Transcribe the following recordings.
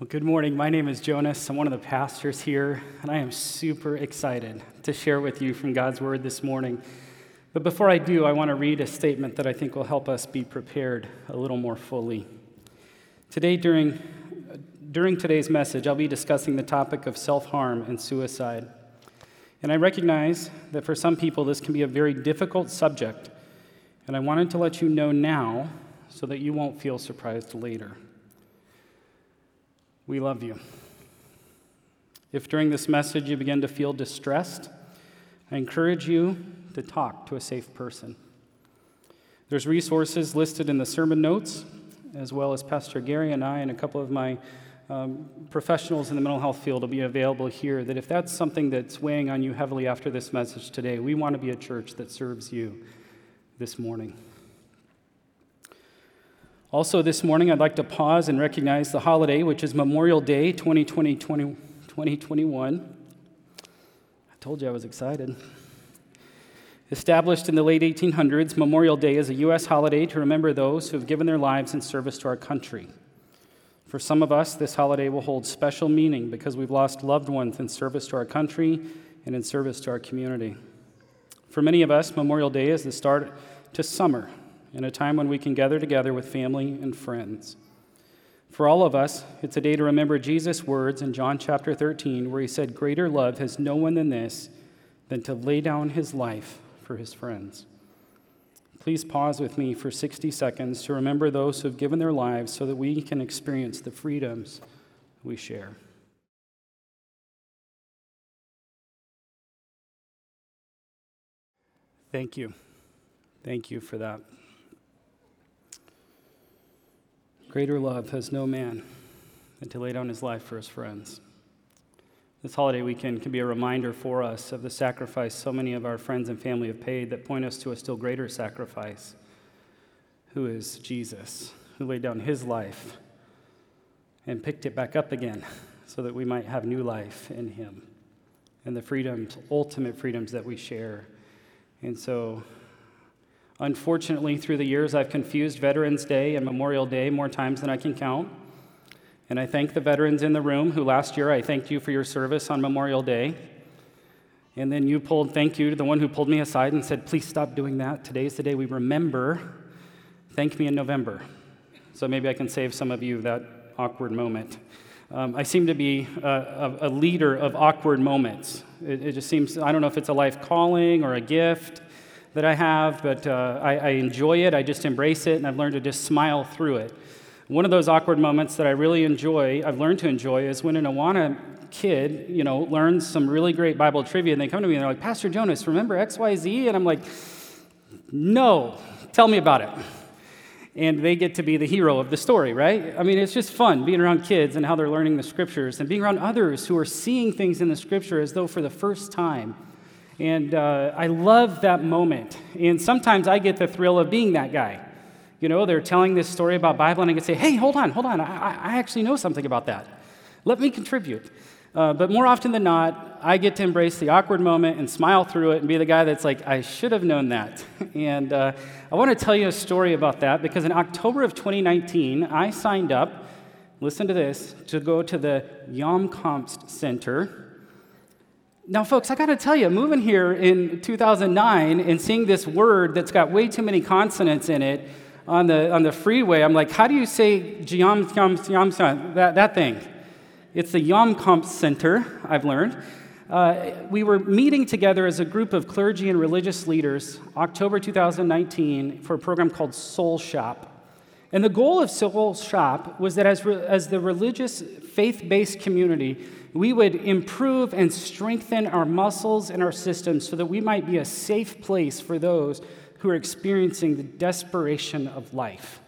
Well, good morning. My name is Jonas. I'm one of the pastors here, and I am super excited to share with you from God's Word this morning. But before I do, I want to read a statement that I think will help us be prepared a little more fully. Today, during, during today's message, I'll be discussing the topic of self harm and suicide. And I recognize that for some people, this can be a very difficult subject, and I wanted to let you know now so that you won't feel surprised later. We love you. If during this message you begin to feel distressed, I encourage you to talk to a safe person. There's resources listed in the sermon notes, as well as Pastor Gary and I and a couple of my um, professionals in the mental health field will be available here. That if that's something that's weighing on you heavily after this message today, we want to be a church that serves you this morning. Also, this morning, I'd like to pause and recognize the holiday, which is Memorial Day 2020, 20, 2021. I told you I was excited. Established in the late 1800s, Memorial Day is a U.S. holiday to remember those who have given their lives in service to our country. For some of us, this holiday will hold special meaning because we've lost loved ones in service to our country and in service to our community. For many of us, Memorial Day is the start to summer in a time when we can gather together with family and friends. For all of us, it's a day to remember Jesus' words in John chapter 13, where he said, Greater love has no one than this, than to lay down his life for his friends. Please pause with me for 60 seconds to remember those who have given their lives so that we can experience the freedoms we share. Thank you. Thank you for that. Greater love has no man than to lay down his life for his friends. This holiday weekend can be a reminder for us of the sacrifice so many of our friends and family have paid that point us to a still greater sacrifice, who is Jesus, who laid down his life and picked it back up again so that we might have new life in him and the freedoms, ultimate freedoms that we share. And so Unfortunately, through the years, I've confused Veterans Day and Memorial Day more times than I can count. And I thank the veterans in the room who last year I thanked you for your service on Memorial Day. And then you pulled, thank you to the one who pulled me aside and said, please stop doing that. Today's the day we remember. Thank me in November. So maybe I can save some of you that awkward moment. Um, I seem to be a, a, leader of awkward moments. It, it just seems, I don't know if it's a life calling or a gift that I have, but uh, I, I enjoy it. I just embrace it, and I've learned to just smile through it. One of those awkward moments that I really enjoy, I've learned to enjoy, is when an Awana kid, you know, learns some really great Bible trivia, and they come to me and they're like, Pastor Jonas, remember X, Y, Z? And I'm like, no, tell me about it. And they get to be the hero of the story, right? I mean, it's just fun being around kids and how they're learning the scriptures and being around others who are seeing things in the scripture as though for the first time. And uh, I love that moment. And sometimes I get the thrill of being that guy. You know, they're telling this story about Bible, and I can say, hey, hold on, hold on. I, I actually know something about that. Let me contribute. Uh, but more often than not, I get to embrace the awkward moment and smile through it and be the guy that's like, I should have known that. and uh, I want to tell you a story about that because in October of 2019, I signed up, listen to this, to go to the Hjemkomst Center now, folks, I got to tell you, moving here in 2009 and seeing this word that's got way too many consonants in it on the, on the freeway, I'm like, how do you say that, that thing? It's the Hjemkomst Center, I've learned. Uh, we were meeting together as a group of clergy and religious leaders, October 2019, for a program called Soul Shop. And the goal of Soul Shop was that as, re- as the religious, faith based community, we would improve and strengthen our muscles and our systems so that we might be a safe place for those who are experiencing the desperation of life.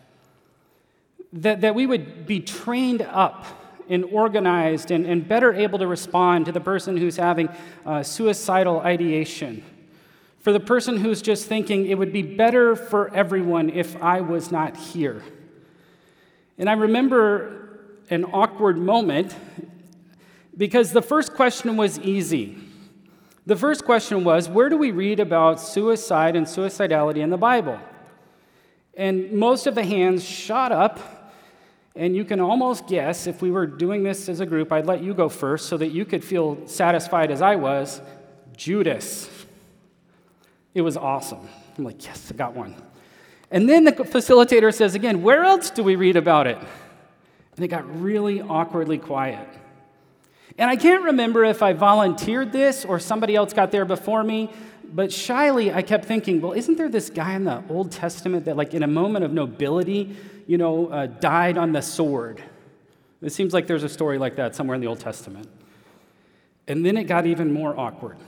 That, that we would be trained up and organized and, and better able to respond to the person who's having uh, suicidal ideation. For the person who's just thinking, it would be better for everyone if I was not here. And I remember an awkward moment because the first question was easy. The first question was where do we read about suicide and suicidality in the Bible? And most of the hands shot up, And you can almost guess if we were doing this as a group, I'd let you go first so that you could feel satisfied as I was Judas. It was awesome. I'm like, yes, I got one. And then the facilitator says again, where else do we read about it? And it got really awkwardly quiet. And I can't remember if I volunteered this or somebody else got there before me, but shyly I kept thinking, well, isn't there this guy in the Old Testament that, like, in a moment of nobility, you know, uh, died on the sword? It seems like there's a story like that somewhere in the Old Testament. And then it got even more awkward.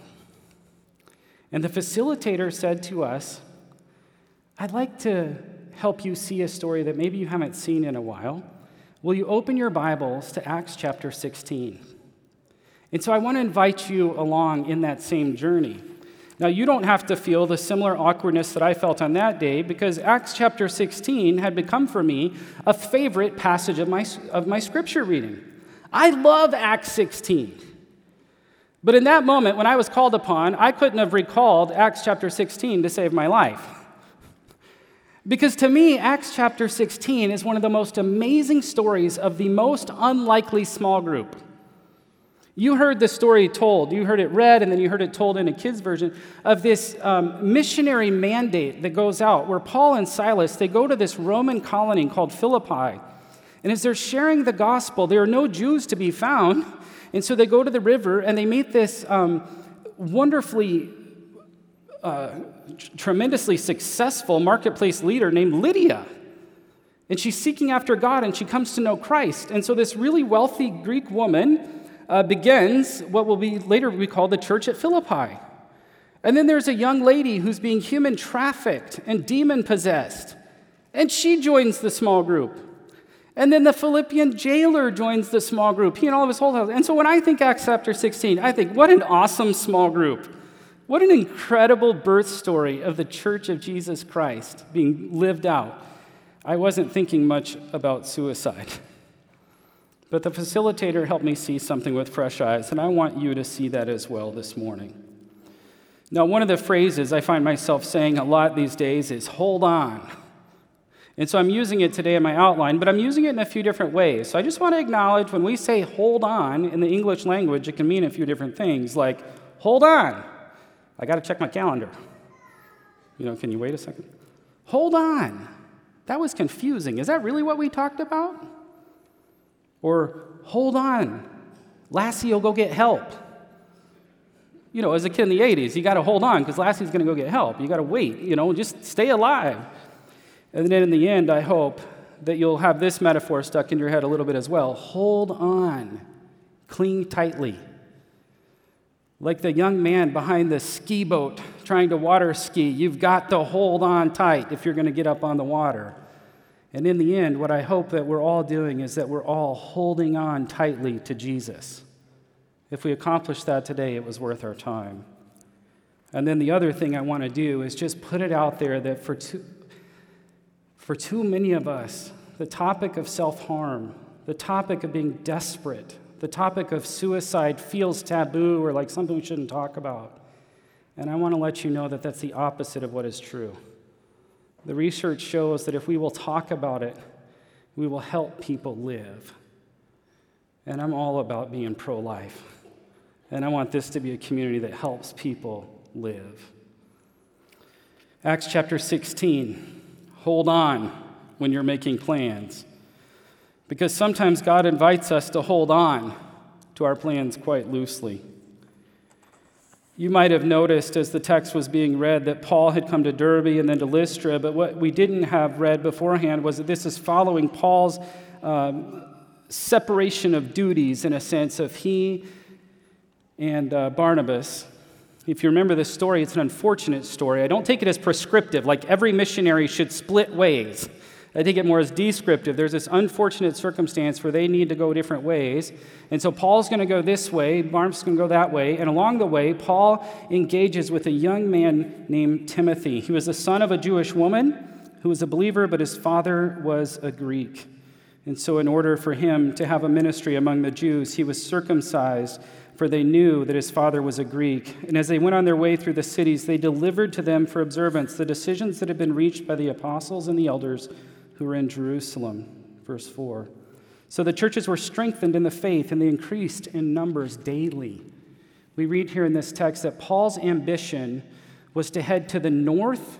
And the facilitator said to us, I'd like to help you see a story that maybe you haven't seen in a while. Will you open your Bibles to Acts chapter 16? And so I want to invite you along in that same journey. Now, you don't have to feel the similar awkwardness that I felt on that day because Acts chapter 16 had become for me a favorite passage of my, of my scripture reading. I love Acts 16. But in that moment, when I was called upon, I couldn't have recalled Acts chapter 16 to save my life. Because to me, Acts chapter 16 is one of the most amazing stories of the most unlikely small group. You heard the story told, you heard it read, and then you heard it told in a kid's version of this um, missionary mandate that goes out where Paul and Silas, they go to this Roman colony called Philippi. And as they're sharing the gospel, there are no Jews to be found. And so they go to the river and they meet this um, wonderfully, uh, tremendously successful marketplace leader named Lydia. And she's seeking after God and she comes to know Christ. And so this really wealthy Greek woman uh, begins what will be later be called the church at Philippi. And then there's a young lady who's being human trafficked and demon possessed. And she joins the small group. And then the Philippian jailer joins the small group, he and all of his whole house. And so when I think Acts chapter 16, I think, what an awesome small group. What an incredible birth story of the church of Jesus Christ being lived out. I wasn't thinking much about suicide. But the facilitator helped me see something with fresh eyes, and I want you to see that as well this morning. Now, one of the phrases I find myself saying a lot these days is hold on. And so I'm using it today in my outline, but I'm using it in a few different ways. So I just want to acknowledge when we say hold on in the English language, it can mean a few different things, like hold on. I got to check my calendar. You know, can you wait a second? Hold on. That was confusing. Is that really what we talked about? Or, hold on, Lassie will go get help. You know, as a kid in the 80s, you got to hold on because Lassie's going to go get help. You got to wait, you know, just stay alive. And then in the end, I hope that you'll have this metaphor stuck in your head a little bit as well. Hold on, cling tightly. Like the young man behind the ski boat trying to water ski, you've got to hold on tight if you're going to get up on the water. And in the end, what I hope that we're all doing is that we're all holding on tightly to Jesus. If we accomplish that today, it was worth our time. And then the other thing I want to do is just put it out there that for too, for too many of us, the topic of self harm, the topic of being desperate, the topic of suicide feels taboo or like something we shouldn't talk about. And I want to let you know that that's the opposite of what is true. The research shows that if we will talk about it, we will help people live. And I'm all about being pro life. And I want this to be a community that helps people live. Acts chapter 16. Hold on when you're making plans. Because sometimes God invites us to hold on to our plans quite loosely. You might have noticed as the text was being read that Paul had come to Derbe and then to Lystra, but what we didn't have read beforehand was that this is following Paul's um, separation of duties in a sense of he and uh, Barnabas. If you remember this story, it's an unfortunate story. I don't take it as prescriptive, like every missionary should split ways. I take it more as descriptive. There's this unfortunate circumstance where they need to go different ways. And so Paul's going to go this way, Barnabas going to go that way. And along the way, Paul engages with a young man named Timothy. He was the son of a Jewish woman who was a believer, but his father was a Greek. And so, in order for him to have a ministry among the Jews, he was circumcised, for they knew that his father was a Greek. And as they went on their way through the cities, they delivered to them for observance the decisions that had been reached by the apostles and the elders who were in Jerusalem. verse 4. So the churches were strengthened in the faith and they increased in numbers daily. We read here in this text that Paul's ambition was to head to the north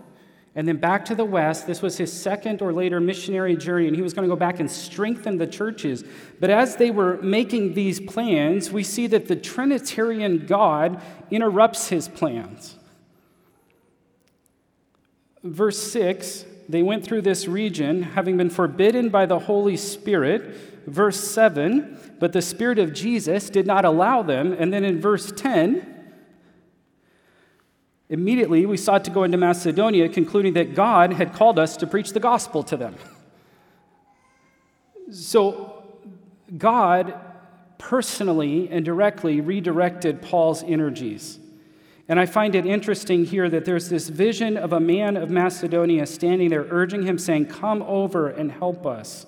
and then back to the west. This was his second or later missionary journey, and he was going to go back and strengthen the churches. But as they were making these plans, we see that the Trinitarian God interrupts his plans. Verse 6 they went through this region, having been forbidden by the Holy Spirit. Verse 7 but the Spirit of Jesus did not allow them. And then in verse 10, Immediately, we sought to go into Macedonia, concluding that God had called us to preach the gospel to them. So, God personally and directly redirected Paul's energies. And I find it interesting here that there's this vision of a man of Macedonia standing there urging him, saying, Come over and help us.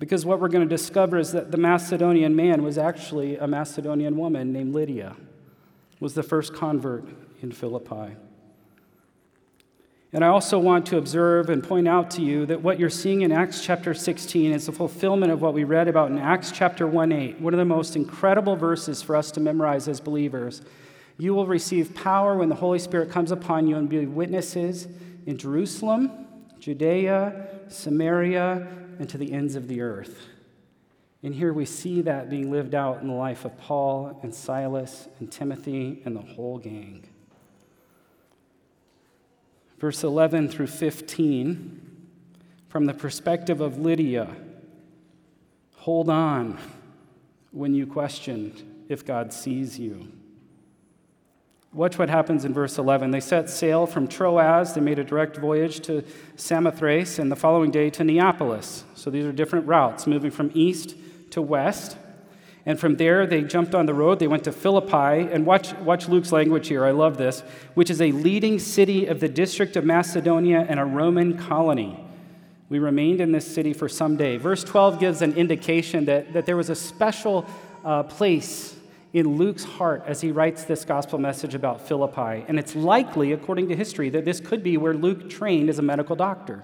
Because what we're going to discover is that the Macedonian man was actually a Macedonian woman named Lydia, was the first convert in Philippi. And I also want to observe and point out to you that what you're seeing in Acts chapter 16 is the fulfillment of what we read about in Acts chapter 1 8, one of the most incredible verses for us to memorize as believers. You will receive power when the Holy Spirit comes upon you and be witnesses in Jerusalem, Judea, Samaria, and to the ends of the earth. And here we see that being lived out in the life of Paul and Silas and Timothy and the whole gang. Verse 11 through 15, from the perspective of Lydia, hold on when you question if God sees you. Watch what happens in verse 11. They set sail from Troas. They made a direct voyage to Samothrace and the following day to Neapolis. So these are different routes, moving from east to west. And from there, they jumped on the road. They went to Philippi. And watch, watch Luke's language here. I love this, which is a leading city of the district of Macedonia and a Roman colony. We remained in this city for some day. Verse 12 gives an indication that, that there was a special uh, place in Luke's heart as he writes this gospel message about Philippi. And it's likely, according to history, that this could be where Luke trained as a medical doctor.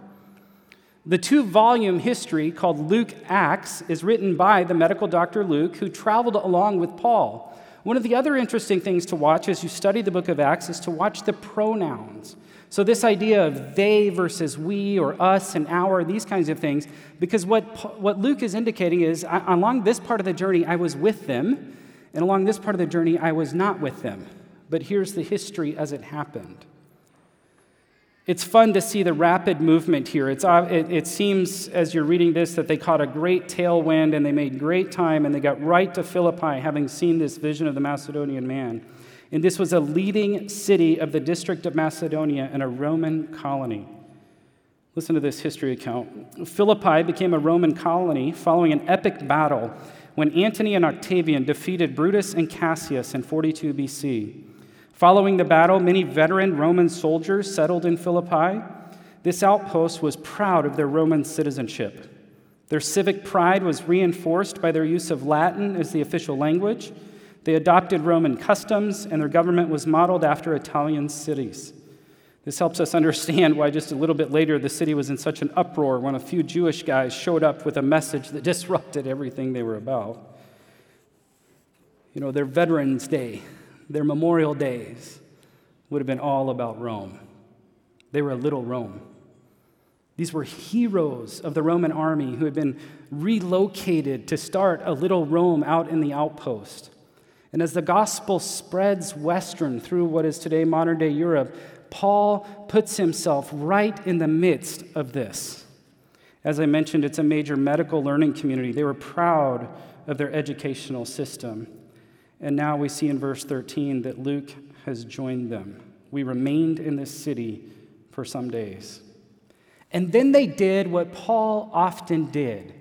The two volume history called Luke Acts is written by the medical doctor Luke, who traveled along with Paul. One of the other interesting things to watch as you study the book of Acts is to watch the pronouns. So, this idea of they versus we or us and our, these kinds of things, because what, what Luke is indicating is along this part of the journey, I was with them, and along this part of the journey, I was not with them. But here's the history as it happened. It's fun to see the rapid movement here. It's, uh, it, it, seems, as you're reading this, that they caught a great tailwind and they made great time and they got right to Philippi, having seen this vision of the Macedonian man. And this was a leading city of the district of Macedonia and a Roman colony. Listen to this history account. Philippi became a Roman colony following an epic battle when Antony and Octavian defeated Brutus and Cassius in 42 BC. Following the battle, many veteran Roman soldiers settled in Philippi. This outpost was proud of their Roman citizenship. Their civic pride was reinforced by their use of Latin as the official language. They adopted Roman customs, and their government was modeled after Italian cities. This helps us understand why just a little bit later the city was in such an uproar when a few Jewish guys showed up with a message that disrupted everything they were about. You know, their Veterans Day, their Memorial Days would have been all about Rome. They were a little Rome. These were heroes of the Roman army who had been relocated to start a little Rome out in the outpost. And as the gospel spreads western through what is today modern day Europe, Paul puts himself right in the midst of this. As I mentioned, it's a major medical learning community. They were proud of their educational system. And now we see in verse 13 that Luke has joined them. We remained in this city for some days. And then they did what Paul often did.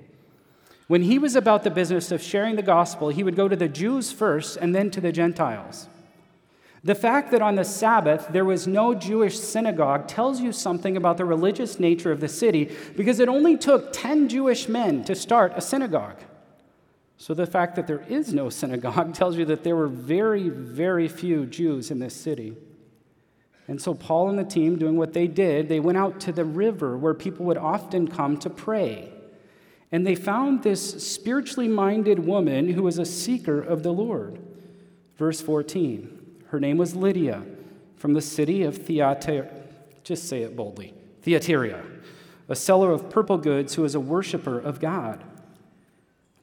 When he was about the business of sharing the gospel, he would go to the Jews first and then to the Gentiles. The fact that on the Sabbath there was no Jewish synagogue tells you something about the religious nature of the city because it only took 10 Jewish men to start a synagogue. So the fact that there is no synagogue tells you that there were very, very few Jews in this city. And so Paul and the team, doing what they did, they went out to the river where people would often come to pray. And they found this spiritually minded woman who was a seeker of the Lord. Verse 14 Her name was Lydia from the city of Thyatira. Just say it boldly Thyatira, a seller of purple goods who was a worshiper of God.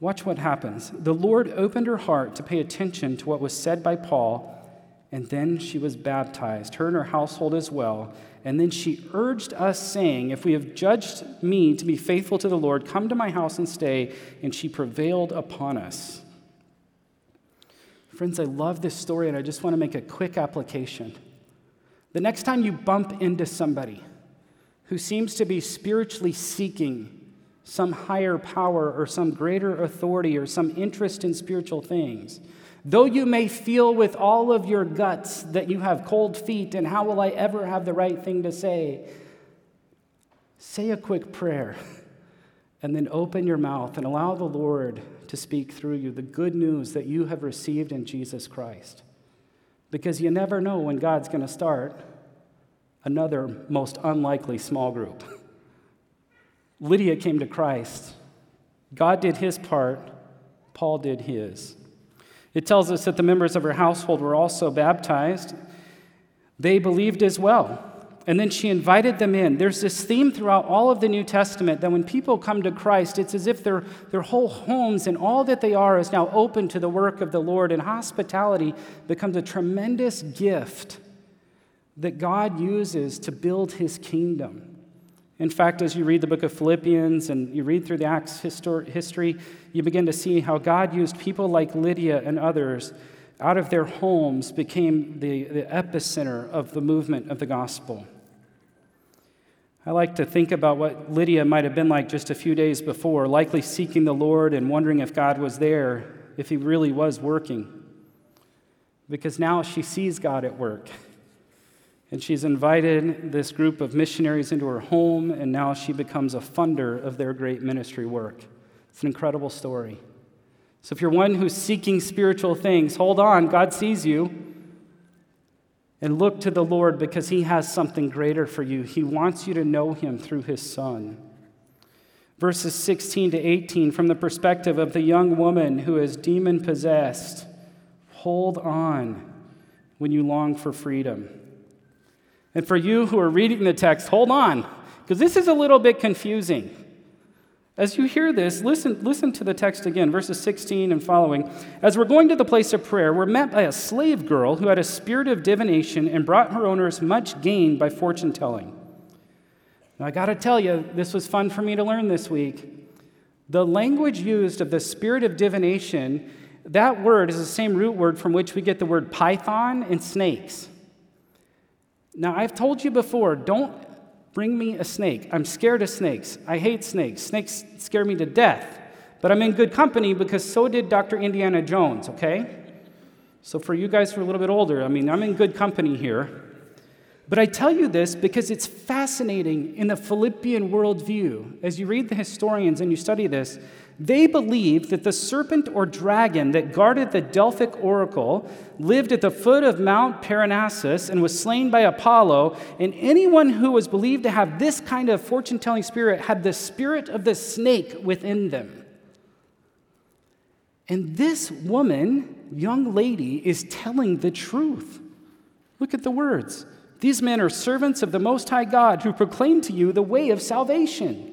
Watch what happens. The Lord opened her heart to pay attention to what was said by Paul, and then she was baptized, her and her household as well. And then she urged us, saying, If we have judged me to be faithful to the Lord, come to my house and stay. And she prevailed upon us. Friends, I love this story, and I just want to make a quick application. The next time you bump into somebody who seems to be spiritually seeking some higher power or some greater authority or some interest in spiritual things. Though you may feel with all of your guts that you have cold feet and how will I ever have the right thing to say, say a quick prayer and then open your mouth and allow the Lord to speak through you the good news that you have received in Jesus Christ. Because you never know when God's going to start another most unlikely small group. Lydia came to Christ. God did his part, Paul did his. It tells us that the members of her household were also baptized. They believed as well. And then she invited them in. There's this theme throughout all of the New Testament that when people come to Christ, it's as if their, their whole homes and all that they are is now open to the work of the Lord. And hospitality becomes a tremendous gift that God uses to build his kingdom. In fact, as you read the book of Philippians and you read through the Acts history, you begin to see how God used people like Lydia and others out of their homes became the, the epicenter of the movement of the gospel. I like to think about what Lydia might have been like just a few days before, likely seeking the Lord and wondering if God was there, if He really was working. Because now she sees God at work. And she's invited this group of missionaries into her home, and now she becomes a funder of their great ministry work. It's an incredible story. So if you're one who's seeking spiritual things, hold on, God sees you. And look to the Lord because He has something greater for you. He wants you to know Him through His Son. Verses 16 to 18, from the perspective of the young woman who is demon possessed, hold on when you long for freedom. And for you who are reading the text, hold on, because this is a little bit confusing. As you hear this, listen, listen to the text again, verses 16 and following. As we're going to the place of prayer, we're met by a slave girl who had a spirit of divination and brought her owners much gain by fortune telling. Now, I got to tell you, this was fun for me to learn this week. The language used of the spirit of divination, that word is the same root word from which we get the word python and snakes. Now, I've told you before, don't bring me a snake. I'm scared of snakes. I hate snakes. Snakes scare me to death. But I'm in good company because so did Dr. Indiana Jones, okay? So, for you guys who are a little bit older, I mean, I'm in good company here. But I tell you this because it's fascinating in the Philippian worldview. As you read the historians and you study this, they believed that the serpent or dragon that guarded the Delphic oracle lived at the foot of Mount Parnassus and was slain by Apollo, and anyone who was believed to have this kind of fortune telling spirit had the spirit of the snake within them. And this woman, young lady, is telling the truth. Look at the words. These men are servants of the Most High God who proclaim to you the way of salvation.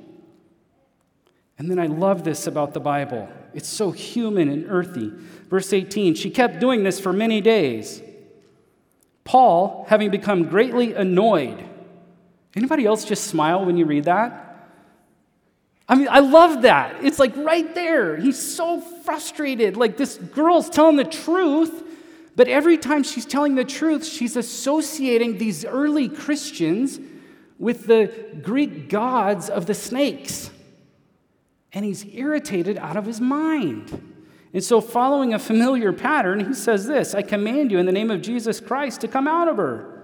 And then I love this about the Bible. It's so human and earthy. Verse 18, she kept doing this for many days. Paul, having become greatly annoyed. Anybody else just smile when you read that? I mean, I love that. It's like right there. He's so frustrated. Like this girl's telling the truth, but every time she's telling the truth, she's associating these early Christians with the Greek gods of the snakes and he's irritated out of his mind. And so, following a familiar pattern, he says this I command you in the name of Jesus Christ to come out of her.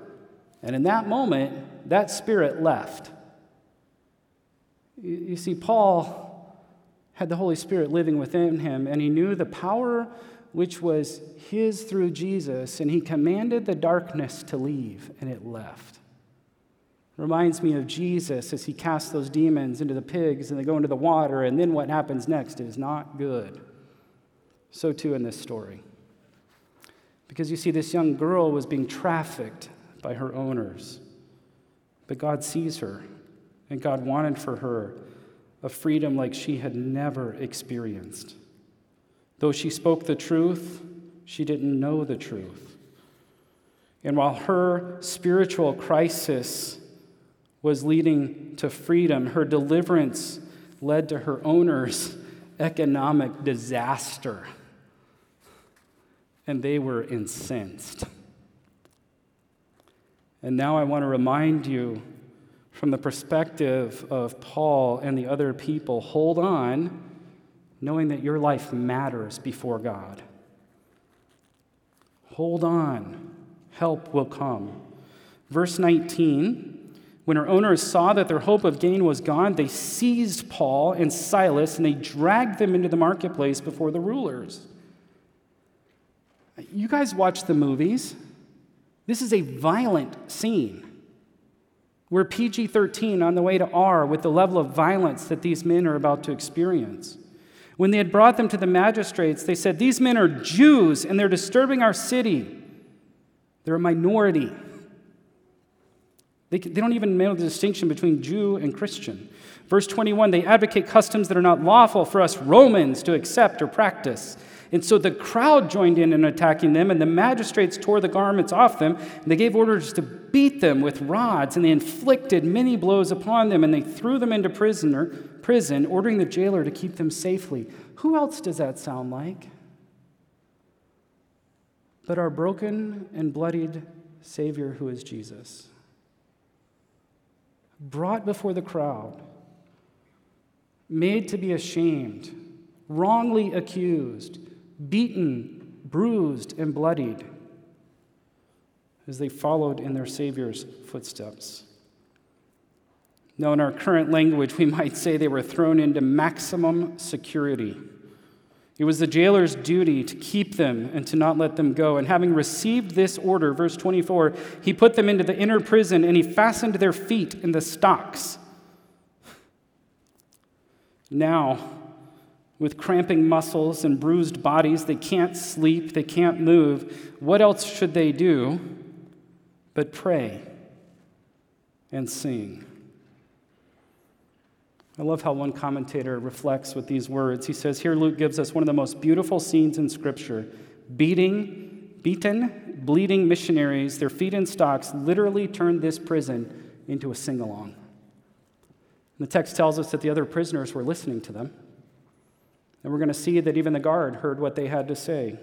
And in that moment, that spirit left. You see, Paul had the Holy Spirit living within him, and he knew the power which was his through Jesus, and he commanded the darkness to leave, and it left. Reminds me of Jesus as he casts those demons into the pigs and they go into the water, and then what happens next is not good. So, too, in this story. Because you see, this young girl was being trafficked by her owners. But God sees her, and God wanted for her a freedom like she had never experienced. Though she spoke the truth, she didn't know the truth. And while her spiritual crisis was leading to freedom, her deliverance led to her owner's economic disaster. And they were incensed. And now I want to remind you from the perspective of Paul and the other people hold on, knowing that your life matters before God. Hold on, help will come. Verse 19 when her owners saw that their hope of gain was gone, they seized Paul and Silas and they dragged them into the marketplace before the rulers. You guys watch the movies. This is a violent scene. We're PG 13 on the way to R with the level of violence that these men are about to experience. When they had brought them to the magistrates, they said, These men are Jews and they're disturbing our city. They're a minority. They, they don't even know the distinction between Jew and Christian. Verse 21 they advocate customs that are not lawful for us Romans to accept or practice. And so the crowd joined in in attacking them, and the magistrates tore the garments off them, and they gave orders to beat them with rods, and they inflicted many blows upon them, and they threw them into prisoner, prison, ordering the jailer to keep them safely. Who else does that sound like? But our broken and bloodied Savior, who is Jesus brought before the crowd, made to be ashamed, wrongly accused, beaten, bruised, and bloodied as they followed in their Savior's footsteps. Now, in our current language, we might say they were thrown into maximum security. It was the jailer's duty to keep them and to not let them go. And having received this order, verse 24, he put them into the inner prison and he fastened their feet in the stocks. Now, with cramping muscles and bruised bodies, they can't sleep, they can't move. What else should they do but pray and sing? I love how one commentator reflects with these words. He says, Here Luke gives us one of the most beautiful scenes in Scripture beating, beaten, bleeding missionaries, their feet in stocks, literally turned this prison into a sing along. The text tells us that the other prisoners were listening to them. And we're going to see that even the guard heard what they had to say.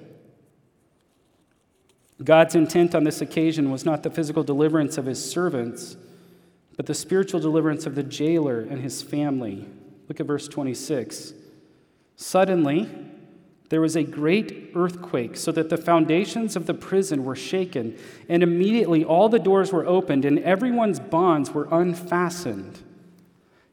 God's intent on this occasion was not the physical deliverance of his servants but the spiritual deliverance of the jailer and his family. Look at verse 26. Suddenly, there was a great earthquake, so that the foundations of the prison were shaken, and immediately all the doors were opened, and everyone's bonds were unfastened.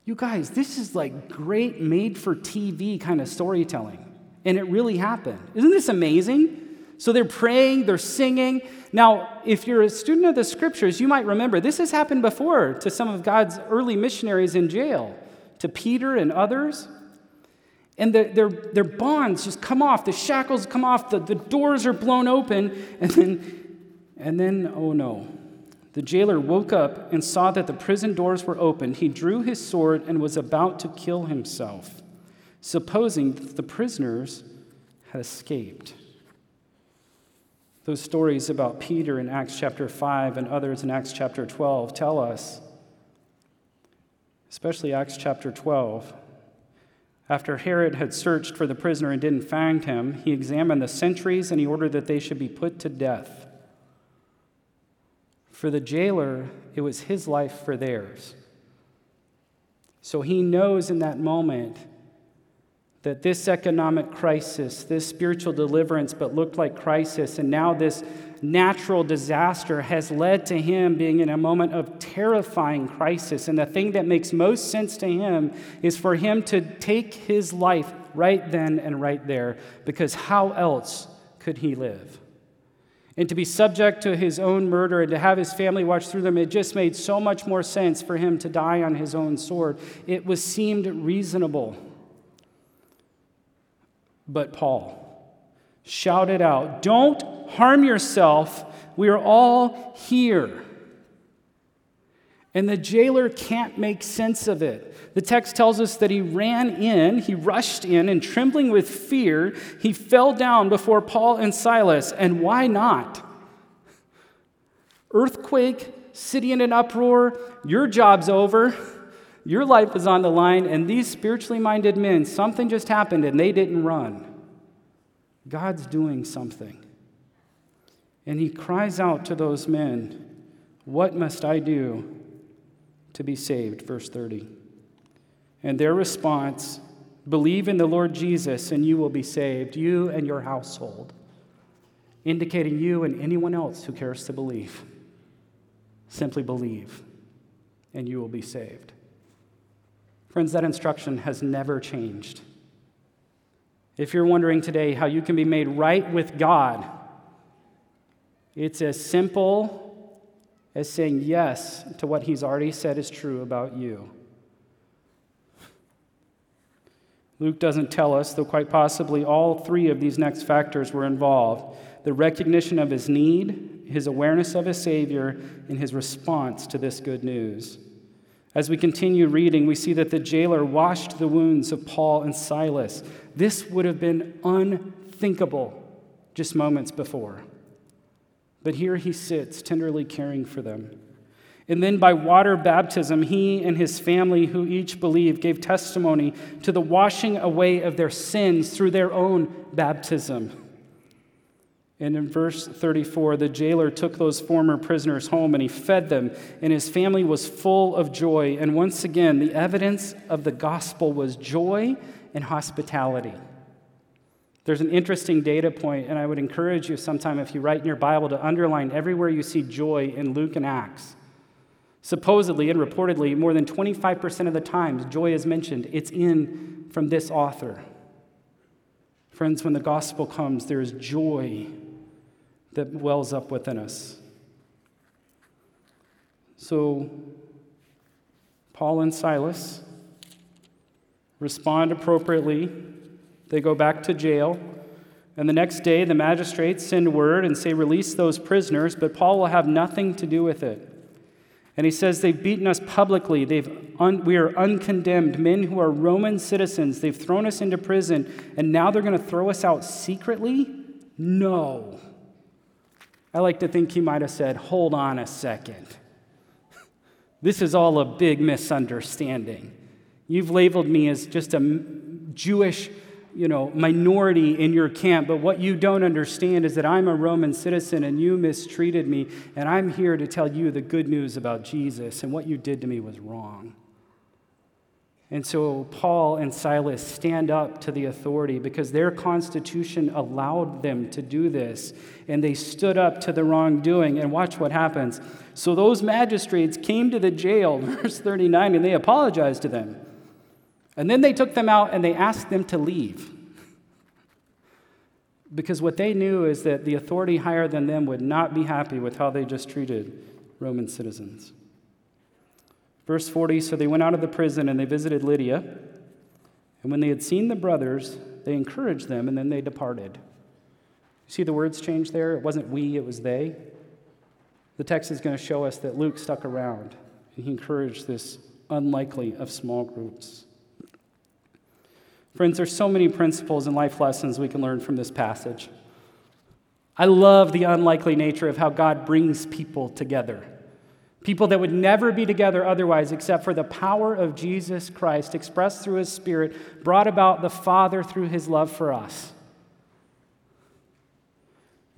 You guys, this is like great made for TV kind of storytelling, and it really happened. Isn't this amazing? So they're praying, they're singing. Now, if you're a student of the scriptures, you might remember this has happened before to some of God's early missionaries in jail, to Peter and others. And the, their, their bonds just come off, the shackles come off, the, the doors are blown open, and then, and then, oh no. The jailer woke up and saw that the prison doors were opened. He drew his sword and was about to kill himself, supposing that the prisoners had escaped. Those stories about Peter in Acts chapter 5 and others in Acts chapter 12 tell us, especially Acts chapter 12, after Herod had searched for the prisoner and didn't find him, he examined the sentries and he ordered that they should be put to death. For the jailer, it was his life for theirs. So he knows in that moment that this economic crisis, this spiritual deliverance, but looked like crisis, and now this natural disaster has led to him being in a moment of terrifying crisis. And the thing that makes most sense to him is for him to take his life right then and right there, because how else could he live? And to be subject to his own murder and to have his family watch through them, it just made so much more sense for him to die on his own sword. It was seemed reasonable. But Paul shouted out, Don't harm yourself. We are all here. And the jailer can't make sense of it. The text tells us that he ran in, he rushed in, and trembling with fear, he fell down before Paul and Silas. And why not? Earthquake, city in an uproar, your job's over, your life is on the line, and these spiritually minded men, something just happened and they didn't run. God's doing something. And he cries out to those men, What must I do to be saved? Verse 30. And their response, Believe in the Lord Jesus, and you will be saved, you and your household. Indicating you and anyone else who cares to believe. Simply believe, and you will be saved. Friends, that instruction has never changed. If you're wondering today how you can be made right with God, it's as simple as saying yes to what He's already said is true about you. Luke doesn't tell us, though quite possibly all three of these next factors were involved the recognition of his need, his awareness of his Savior, and his response to this good news. As we continue reading, we see that the jailer washed the wounds of Paul and Silas. This would have been unthinkable just moments before. But here he sits, tenderly caring for them. And then by water baptism, he and his family, who each believed, gave testimony to the washing away of their sins through their own baptism. And in verse 34, the jailer took those former prisoners home and he fed them, and his family was full of joy. And once again, the evidence of the gospel was joy and hospitality. There's an interesting data point, and I would encourage you sometime if you write in your Bible to underline everywhere you see joy in Luke and Acts. Supposedly and reportedly, more than 25% of the times joy is mentioned, it's in from this author. Friends, when the gospel comes, there is joy that wells up within us. So, Paul and Silas respond appropriately. They go back to jail. And the next day, the magistrates send word and say, Release those prisoners, but Paul will have nothing to do with it. And he says, They've beaten us publicly. They've un- we are uncondemned, men who are Roman citizens. They've thrown us into prison, and now they're going to throw us out secretly? No. I like to think he might have said, Hold on a second. This is all a big misunderstanding. You've labeled me as just a Jewish you know, minority in your camp, but what you don't understand is that I'm a Roman citizen and you mistreated me, and I'm here to tell you the good news about Jesus, and what you did to me was wrong. And so Paul and Silas stand up to the authority because their constitution allowed them to do this. And they stood up to the wrongdoing. And watch what happens. So those magistrates came to the jail, verse 39, and they apologized to them. And then they took them out and they asked them to leave. Because what they knew is that the authority higher than them would not be happy with how they just treated Roman citizens. Verse 40 So they went out of the prison and they visited Lydia. And when they had seen the brothers, they encouraged them and then they departed. You see the words change there? It wasn't we, it was they. The text is going to show us that Luke stuck around and he encouraged this unlikely of small groups. Friends, there's so many principles and life lessons we can learn from this passage. I love the unlikely nature of how God brings people together. People that would never be together otherwise, except for the power of Jesus Christ expressed through his Spirit, brought about the Father through his love for us.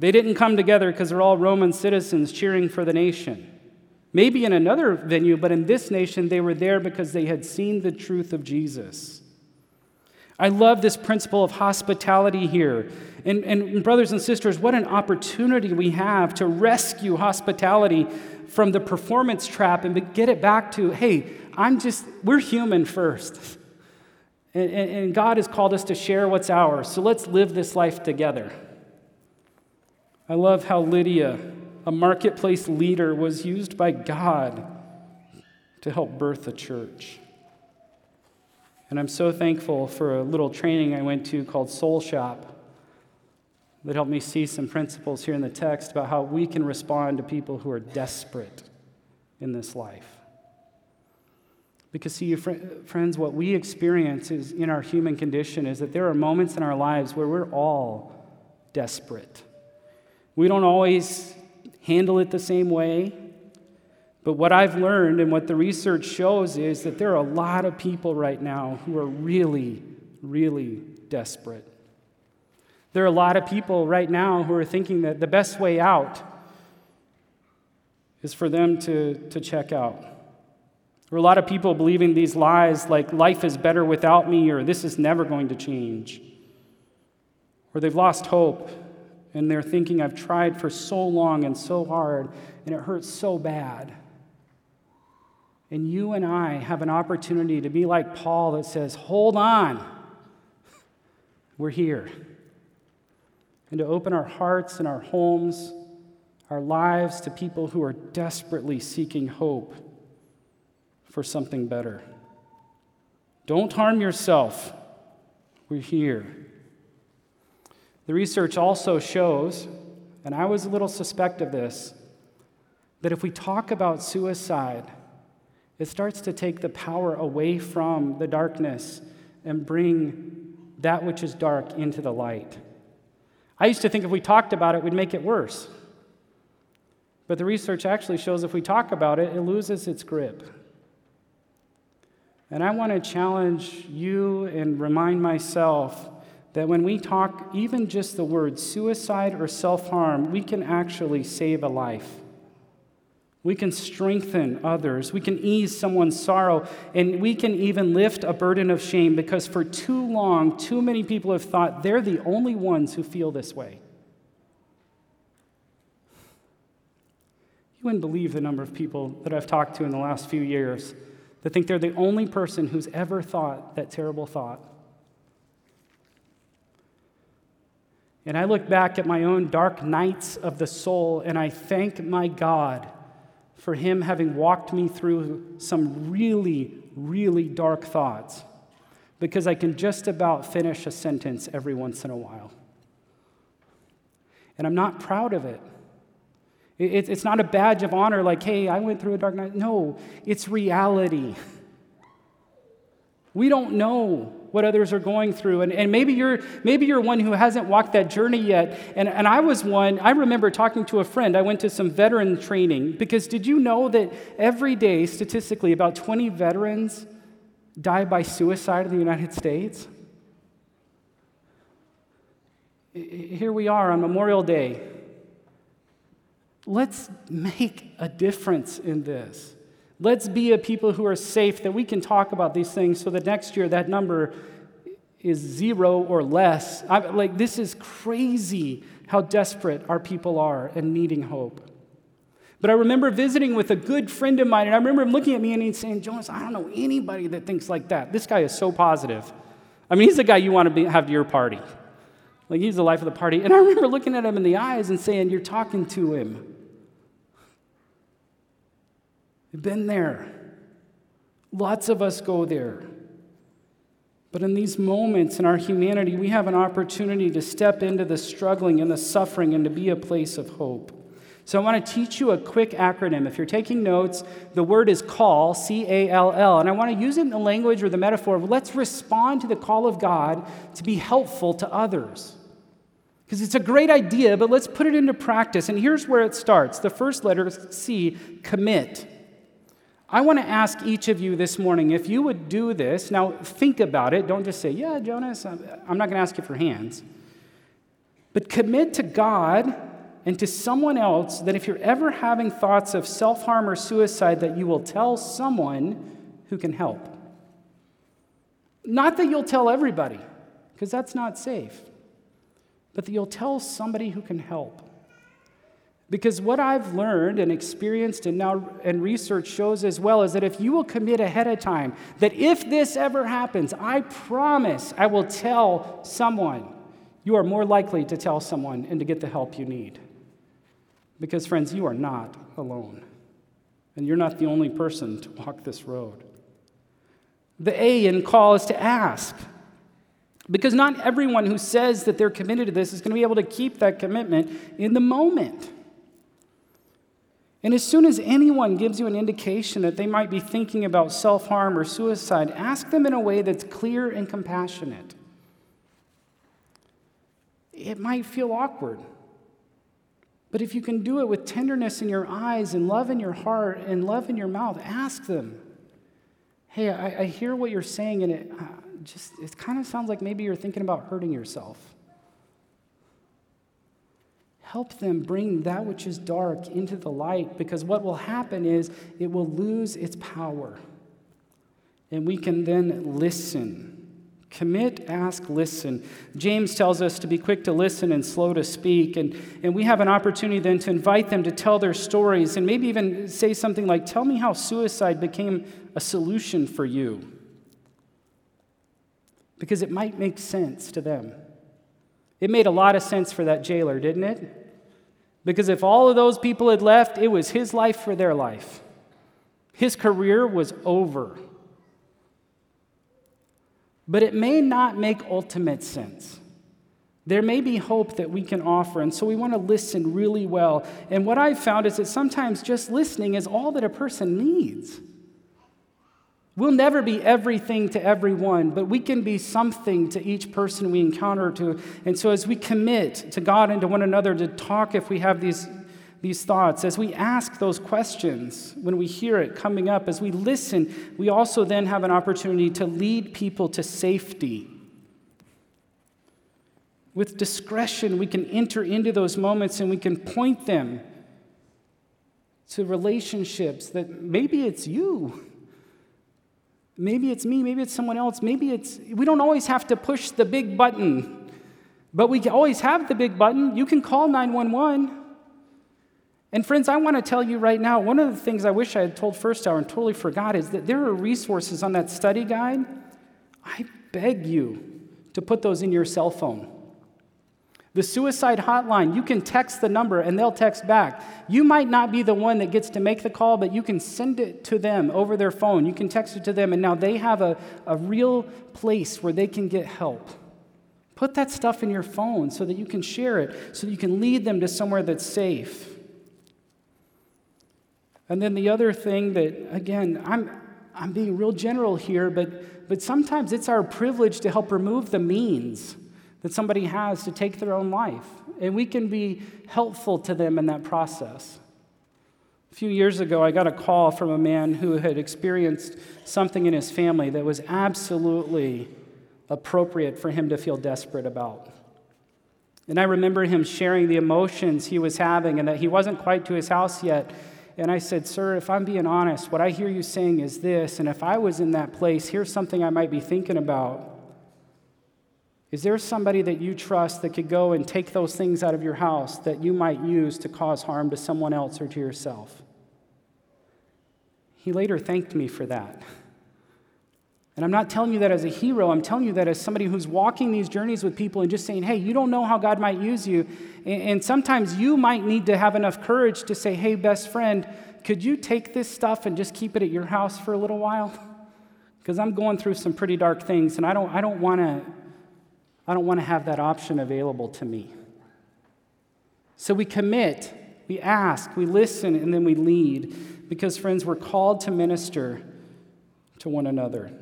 They didn't come together because they're all Roman citizens cheering for the nation. Maybe in another venue, but in this nation, they were there because they had seen the truth of Jesus. I love this principle of hospitality here. And, and, brothers and sisters, what an opportunity we have to rescue hospitality from the performance trap and get it back to, hey, I'm just, we're human first. And, and God has called us to share what's ours. So let's live this life together. I love how Lydia, a marketplace leader, was used by God to help birth a church. And I'm so thankful for a little training I went to called Soul Shop that helped me see some principles here in the text about how we can respond to people who are desperate in this life. Because, see, friends, what we experience is in our human condition is that there are moments in our lives where we're all desperate. We don't always handle it the same way. But what I've learned and what the research shows is that there are a lot of people right now who are really, really desperate. There are a lot of people right now who are thinking that the best way out is for them to, to check out. There are a lot of people believing these lies like life is better without me or this is never going to change. Or they've lost hope and they're thinking, I've tried for so long and so hard and it hurts so bad. And you and I have an opportunity to be like Paul that says, Hold on, we're here. And to open our hearts and our homes, our lives to people who are desperately seeking hope for something better. Don't harm yourself. We're here. The research also shows, and I was a little suspect of this, that if we talk about suicide, it starts to take the power away from the darkness and bring that which is dark into the light. I used to think if we talked about it, we'd make it worse. But the research actually shows if we talk about it, it loses its grip. And I want to challenge you and remind myself that when we talk even just the word suicide or self harm, we can actually save a life. We can strengthen others. We can ease someone's sorrow. And we can even lift a burden of shame because for too long, too many people have thought they're the only ones who feel this way. You wouldn't believe the number of people that I've talked to in the last few years that think they're the only person who's ever thought that terrible thought. And I look back at my own dark nights of the soul and I thank my God for him having walked me through some really, really dark thoughts because I can just about finish a sentence every once in a while. And I'm not proud of it. It's not a badge of honor like, hey, I went through a dark night. No, it's reality. We don't know what others are going through. And, and maybe, you're, maybe you're one who hasn't walked that journey yet. And, and I was one, I remember talking to a friend. I went to some veteran training because did you know that every day, statistically, about 20 veterans die by suicide in the United States? Here we are on Memorial Day. Let's make a difference in this. Let's be a people who are safe, that we can talk about these things so that next year that number is zero or less. I, like, this is crazy how desperate our people are and needing hope. But I remember visiting with a good friend of mine, and I remember him looking at me and he's saying, Jonas, I don't know anybody that thinks like that. This guy is so positive. I mean, he's the guy you want to be, have to your party. Like, he's the life of the party. And I remember looking at him in the eyes and saying, You're talking to him. We've been there. Lots of us go there. But in these moments in our humanity, we have an opportunity to step into the struggling and the suffering and to be a place of hope. So I want to teach you a quick acronym. If you're taking notes, the word is call, C A L L. And I want to use it in the language or the metaphor of let's respond to the call of God to be helpful to others. Because it's a great idea, but let's put it into practice. And here's where it starts. The first letter is C, commit. I want to ask each of you this morning if you would do this. Now, think about it. Don't just say, Yeah, Jonas, I'm not going to ask you for hands. But commit to God and to someone else that if you're ever having thoughts of self harm or suicide, that you will tell someone who can help. Not that you'll tell everybody, because that's not safe, but that you'll tell somebody who can help. Because what I've learned and experienced and now and research shows as well is that if you will commit ahead of time, that if this ever happens, I promise I will tell someone, you are more likely to tell someone and to get the help you need. Because, friends, you are not alone. And you're not the only person to walk this road. The A in call is to ask. Because not everyone who says that they're committed to this is going to be able to keep that commitment in the moment. And as soon as anyone gives you an indication that they might be thinking about self harm or suicide, ask them in a way that's clear and compassionate. It might feel awkward. But if you can do it with tenderness in your eyes and love in your heart and love in your mouth, ask them, hey, I, I hear what you're saying, and it uh, just it kind of sounds like maybe you're thinking about hurting yourself. Help them bring that which is dark into the light because what will happen is it will lose its power. And we can then listen Commit, ask, listen. James tells us to be quick to listen and slow to speak. And, and we have an opportunity then to invite them to tell their stories and maybe even say something like, Tell me how suicide became a solution for you. Because it might make sense to them. It made a lot of sense for that jailer, didn't it? Because if all of those people had left, it was his life for their life. His career was over but it may not make ultimate sense. There may be hope that we can offer, and so we want to listen really well. And what I've found is that sometimes just listening is all that a person needs. We'll never be everything to everyone, but we can be something to each person we encounter to. And so as we commit to God and to one another to talk if we have these these thoughts, as we ask those questions, when we hear it coming up, as we listen, we also then have an opportunity to lead people to safety. With discretion, we can enter into those moments and we can point them to relationships that maybe it's you. Maybe it's me, maybe it's someone else, maybe it's, we don't always have to push the big button, but we always have the big button. You can call 911. And friends, I want to tell you right now, one of the things I wish I had told first hour and totally forgot is that there are resources on that study guide. I beg you to put those in your cell phone. The suicide hotline, you can text the number and they'll text back. You might not be the one that gets to make the call, but you can send it to them over their phone. You can text it to them, and now they have a, a real place where they can get help. Put that stuff in your phone so that you can share it, so that you can lead them to somewhere that's safe. And then the other thing that, again, I'm, I'm being real general here, but, but sometimes it's our privilege to help remove the means that somebody has to take their own life. And we can be helpful to them in that process. A few years ago, I got a call from a man who had experienced something in his family that was absolutely appropriate for him to feel desperate about. And I remember him sharing the emotions he was having and that he wasn't quite to his house yet and I said, Sir, if I'm being honest, what I hear you saying is this, and if I was in that place, here's something I might be thinking about. Is there somebody that you trust that could go and take those things out of your house that you might use to cause harm to someone else or to yourself? He later thanked me for that. And I'm not telling you that as a hero, I'm telling you that as somebody who's walking these journeys with people and just saying, hey, you don't know how God might use you. And sometimes you might need to have enough courage to say, hey, best friend, could you take this stuff and just keep it at your house for a little while? Because I'm going through some pretty dark things, and I don't, I don't want to I don't want to have that option available to me. So we commit, we ask, we listen, and then we lead. Because, friends, we're called to minister to one another.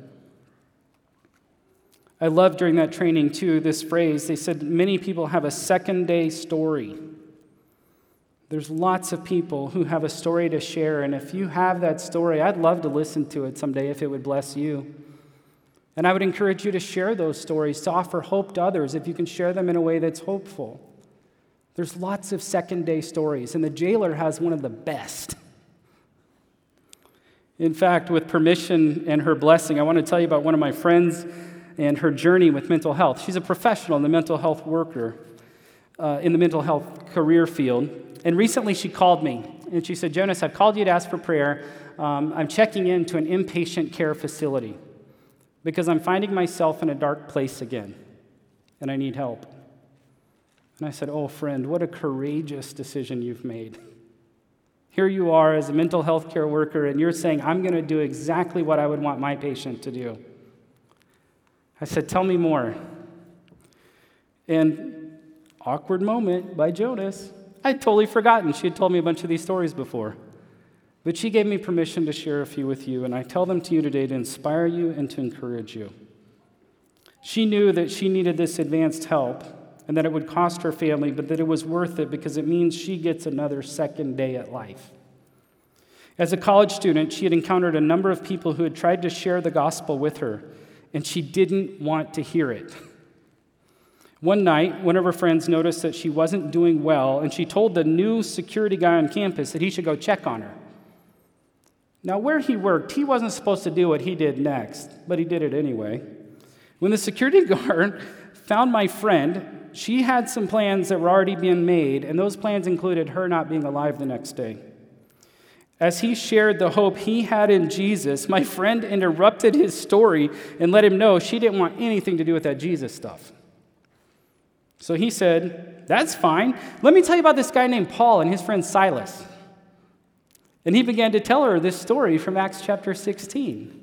I love during that training, too, this phrase. They said many people have a second day story. There's lots of people who have a story to share, and if you have that story, I'd love to listen to it someday if it would bless you. And I would encourage you to share those stories, to offer hope to others if you can share them in a way that's hopeful. There's lots of second day stories, and the jailer has one of the best. In fact, with permission and her blessing, I want to tell you about one of my friends and her journey with mental health. She's a professional in the mental health worker, uh, in the mental health career field. And recently she called me and she said, Jonas, I've called you to ask for prayer. Um, I'm checking into an inpatient care facility because I'm finding myself in a dark place again and I need help. And I said, Oh, friend, what a courageous decision you've made. Here you are as a mental health care worker, and you're saying, I'm going to do exactly what I would want my patient to do. I said, Tell me more. And awkward moment by Jonas. I'd totally forgotten. She had told me a bunch of these stories before. But she gave me permission to share a few with you, and I tell them to you today to inspire you and to encourage you. She knew that she needed this advanced help and that it would cost her family, but that it was worth it because it means she gets another second day at life. As a college student, she had encountered a number of people who had tried to share the gospel with her, and she didn't want to hear it. One night, one of her friends noticed that she wasn't doing well, and she told the new security guy on campus that he should go check on her. Now, where he worked, he wasn't supposed to do what he did next, but he did it anyway. When the security guard found my friend, she had some plans that were already being made, and those plans included her not being alive the next day. As he shared the hope he had in Jesus, my friend interrupted his story and let him know she didn't want anything to do with that Jesus stuff. So he said, That's fine. Let me tell you about this guy named Paul and his friend Silas. And he began to tell her this story from Acts chapter 16.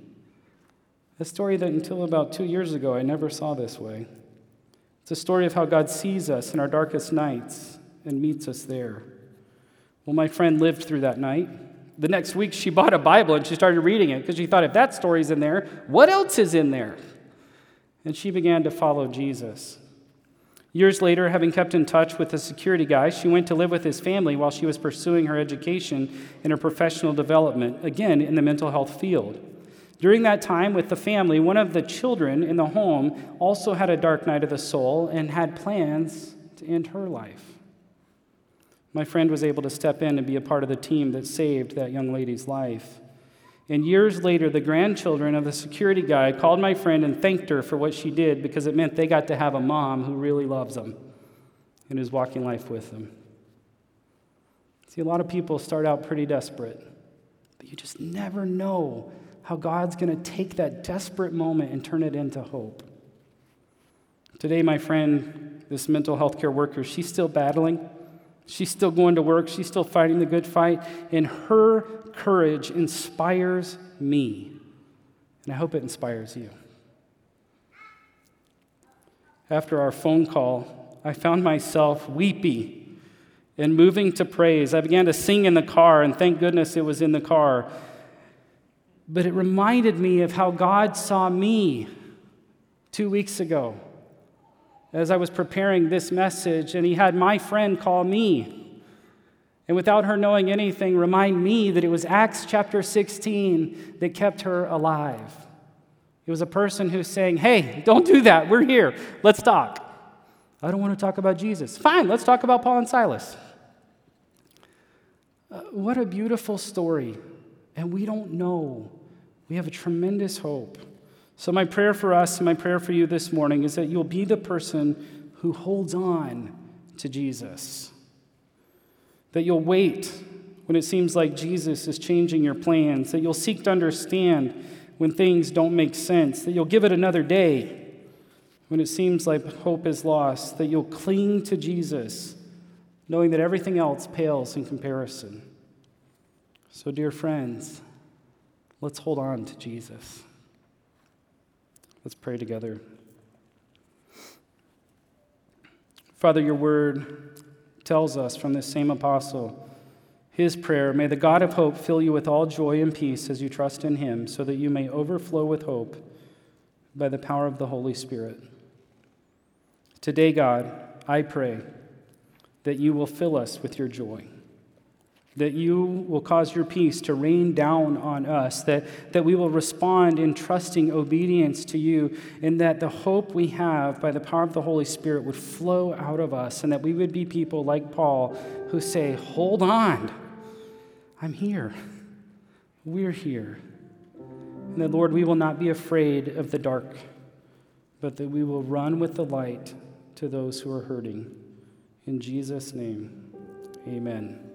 A story that until about two years ago I never saw this way. It's a story of how God sees us in our darkest nights and meets us there. Well, my friend lived through that night. The next week, she bought a Bible and she started reading it because she thought, if that story's in there, what else is in there? And she began to follow Jesus. Years later, having kept in touch with the security guy, she went to live with his family while she was pursuing her education and her professional development, again in the mental health field. During that time with the family, one of the children in the home also had a dark night of the soul and had plans to end her life. My friend was able to step in and be a part of the team that saved that young lady's life. And years later, the grandchildren of the security guy called my friend and thanked her for what she did because it meant they got to have a mom who really loves them and is walking life with them. See, a lot of people start out pretty desperate, but you just never know how God's going to take that desperate moment and turn it into hope. Today, my friend, this mental health care worker, she's still battling. She's still going to work. She's still fighting the good fight. And her courage inspires me. And I hope it inspires you. After our phone call, I found myself weepy and moving to praise. I began to sing in the car, and thank goodness it was in the car but it reminded me of how God saw me two weeks ago as I was preparing this message, and He had my friend call me. And without her knowing anything, remind me that it was Acts chapter 16 that kept her alive. It was a person who's saying, Hey, don't do that. We're here. Let's talk. I don't want to talk about Jesus. Fine, let's talk about Paul and Silas. Uh, what a beautiful story. And we don't know we have a tremendous hope. So, my prayer for us my prayer for you this morning is that you'll be the person who holds on to Jesus. That you'll wait when it seems like Jesus is changing your plans. That you'll seek to understand when things don't make sense. That you'll give it another day when it seems like hope is lost. That you'll cling to Jesus, knowing that everything else pales in comparison. So, dear friends, Let's hold on to Jesus. Let's pray together. Father, your word tells us from this same apostle his prayer May the God of hope fill you with all joy and peace as you trust in him, so that you may overflow with hope by the power of the Holy Spirit. Today, God, I pray that you will fill us with your joy that you will cause your peace to rain down on us, that, that we will respond in trusting obedience to you, and that the hope we have by the power of the Holy Spirit would flow out of us, and that we would be people like Paul who say, Hold on, I'm here. We're here. And that, Lord, we will not be afraid of the dark, but that we will run with the light to those who are hurting. In Jesus' name, amen.